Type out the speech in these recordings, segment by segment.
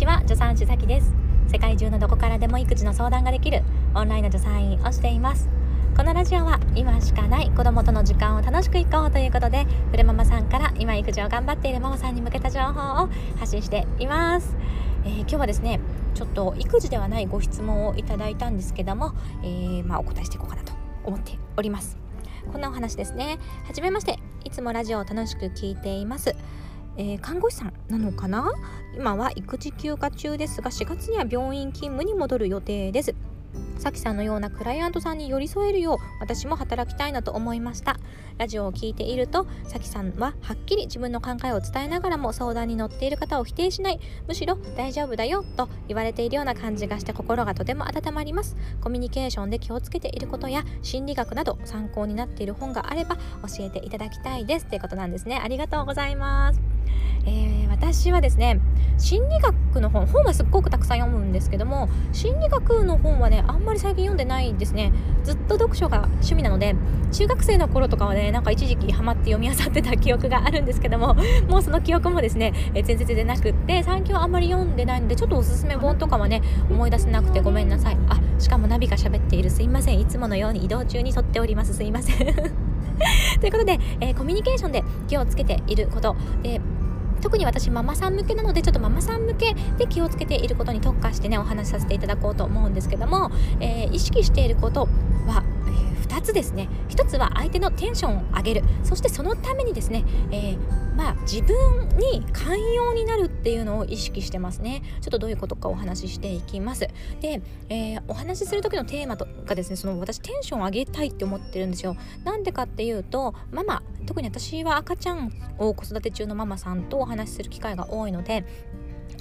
ちは助産師さきです。世界中のどこからでも育児の相談ができるオンラインの助産院をしています。このラジオは今しかない子供との時間を楽しくいこうということでフルママさんから今育児を頑張っているママさんに向けた情報を発信しています、えー、今日はですねちょっと育児ではないご質問をいただいたんですけども、えー、まあ、お答えしていこうかなと思っております。こんなお話ですね。はじめまして。いつもラジオを楽しく聞いています。えー、看護師さんなのかな？今は育児休暇中ですが4月には病院勤務に戻る予定です。さきさんのようなクライアントさんに寄り添えるよう私も働きたいなと思いました。ラジオを聞いているとさきさんははっきり自分の考えを伝えながらも相談に乗っている方を否定しない。むしろ大丈夫だよと言われているような感じがして心がとても温まります。コミュニケーションで気をつけていることや心理学など参考になっている本があれば教えていただきたいです。ということなんですね。ありがとうございます。えー、私はですね心理学の本本はすっごくたくさん読むんですけども心理学の本はねあんまり最近読んでないですね。ずっと読書が趣味なので中学生の頃とかはねなんか一時期ハマって読み漁ってた記憶があるんですけどももうその記憶もですね、え、全然全然なくって最近はあんまり読んでないのでちょっとおすすめ本とかはね思い出せなくてごめんなさい。あしかもナビが喋っている。すいません。いつものように移動中に撮っております。すいません。ということで、えー、コミュニケーションで気をつけていること。で特に私ママさん向けなのでちょっとママさん向けで気をつけていることに特化してねお話しさせていただこうと思うんですけども、えー、意識していることは、2つですね。1つは相手のテンションを上げる。そしてそのためにですね、えー、まあ、自分に寛容になるっていうのを意識してますね。ちょっとどういうことかお話ししていきます。で、えー、お話しする時のテーマとかですねその私テンション上げたいって思ってるんですよ。なんでかっていうとママ特に私は赤ちゃんを子育て中のママさんとお話しする機会が多いので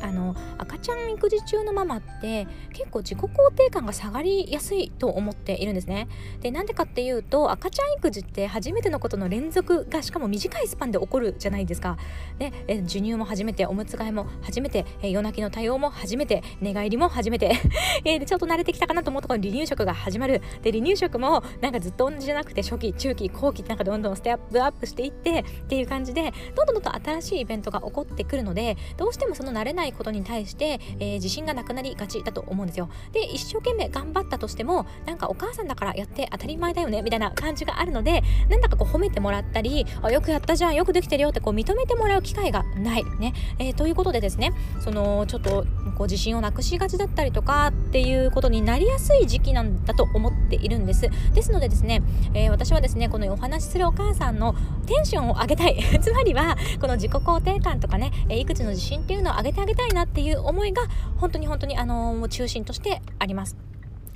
あの赤ちゃん育児中のママって結構自己肯定感が下がりやすいと思っているんですね。でなんでかっていうと赤ちゃん育児って初めてのことの連続がしかも短いスパンで起こるじゃないですか。で授乳も初めておむつ替えも初めて夜泣きの対応も初めて寝返りも初めて。えでちょっと慣れてきたかなと思ったら離乳食が始まる。で離乳食もなんかずっと同じじゃなくて初期中期後期ってなんかどんどんステップアップしていってっていう感じでどんどんどんどん新しいイベントが起こってくるのでどうしてもその慣れないないことに対して、えー、自信がなくなりがちだと思うんですよ。で一生懸命頑張ったとしてもなんかお母さんだからやって当たり前だよねみたいな感じがあるのでなんだかこう褒めてもらったりあよくやったじゃんよくできてるよってこう認めてもらう機会がない。ね、えー、ということでですねそのちょっとこう自信をなくしがちだったりとかっていうことになりやすい時期なんだと思っているんです。ですのでですね、えー、私はですねこのお話しするお母さんのテンションを上げたい。つまりはこの自己肯定感とかね育児の自信っていうのを上げてあげたいたいなっていう思いが本当に本当にあの中心としてあります。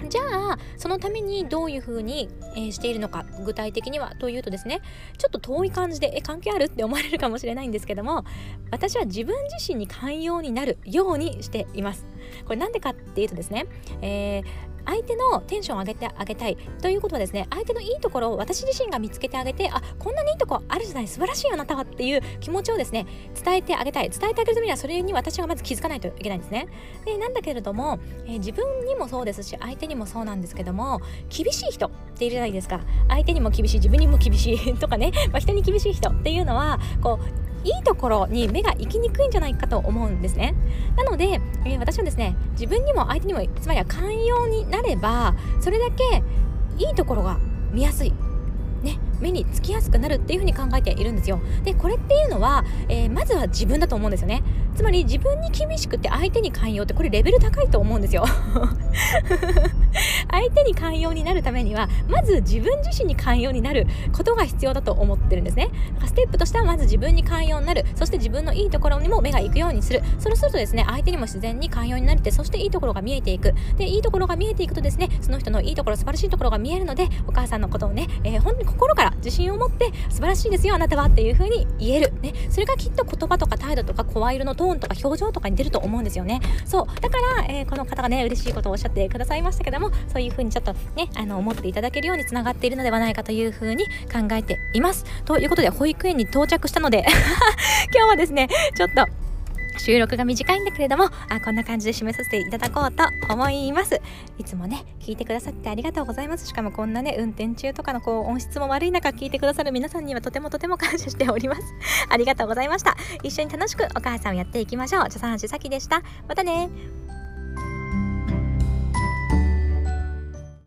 じゃあそのためにどういうふうに、えー、しているのか具体的にはというとですねちょっと遠い感じでえ関係あるって思われるかもしれないんですけども私は自分自身に寛容になるようにしていますこれなんでかっていうとですね、えー、相手のテンションを上げてあげたいということはですね相手のいいところを私自身が見つけてあげてあこんなにいいとこあるじゃない素晴らしいよあなたはっていう気持ちをですね伝えてあげたい。伝えてあげるためにはそれに私がまず気づかないといけないんですね。でなんだけれども、えー、自分にもそうですし相手にもそうなんですけども厳しい人っているじゃないですか。相手にも厳しい自分にも厳しいとかね、まあ、人に厳しい人っていうのはこういいところに目が行きにくいんじゃないかと思うんですね。なので、えー、私はですね自分にも相手にもつまりは寛容になればそれだけいいところが見やすい。ね、目につきやすくなるっていうふに考えているんですよ。でこれっていうのは、えー、まずは自分だと思うんですよね。つまり自分に厳しくて相手に寛容ってこれレベル高いと思うんですよ。相手に寛容になるためにはまず自分自身に寛容になることが必要だと思ってるんですね。ステップとしてはまず自分に寛容になる。そして自分のいいところにも目が行くようにする。そうするとですね相手にも自然に寛容になれてそしていいところが見えていく。でいいところが見えていくとですねその人のいいところ素晴らしいところが見えるのでお母さんのことをね、えー、本当に心から自信を持って素晴らしいですよあなたはっていう風に言える。ね。それがきっと言葉とか態度とか声色のトーンとか表情とかに出ると思うんですよね。そう。だから、えー、この方がね嬉しいことをおっしゃってくださいましたけどもそういう風にちょっとねあの思っていただけるようにつながっているのではないかという風に考えています。ということで保育園に到着したので 今日はですねちょっと収録が短いんだけれどもあこんな感じで締めさせていただこうと思います。いつもね聞いてくださってありがとうございます。しかもこんなね運転中とかのこう音質も悪い中聞いてくださる皆さんにはとてもとても感謝しております。ありがとうございました。一緒に楽しくお母さんをやっていきましょう。助産師さきでした。またね。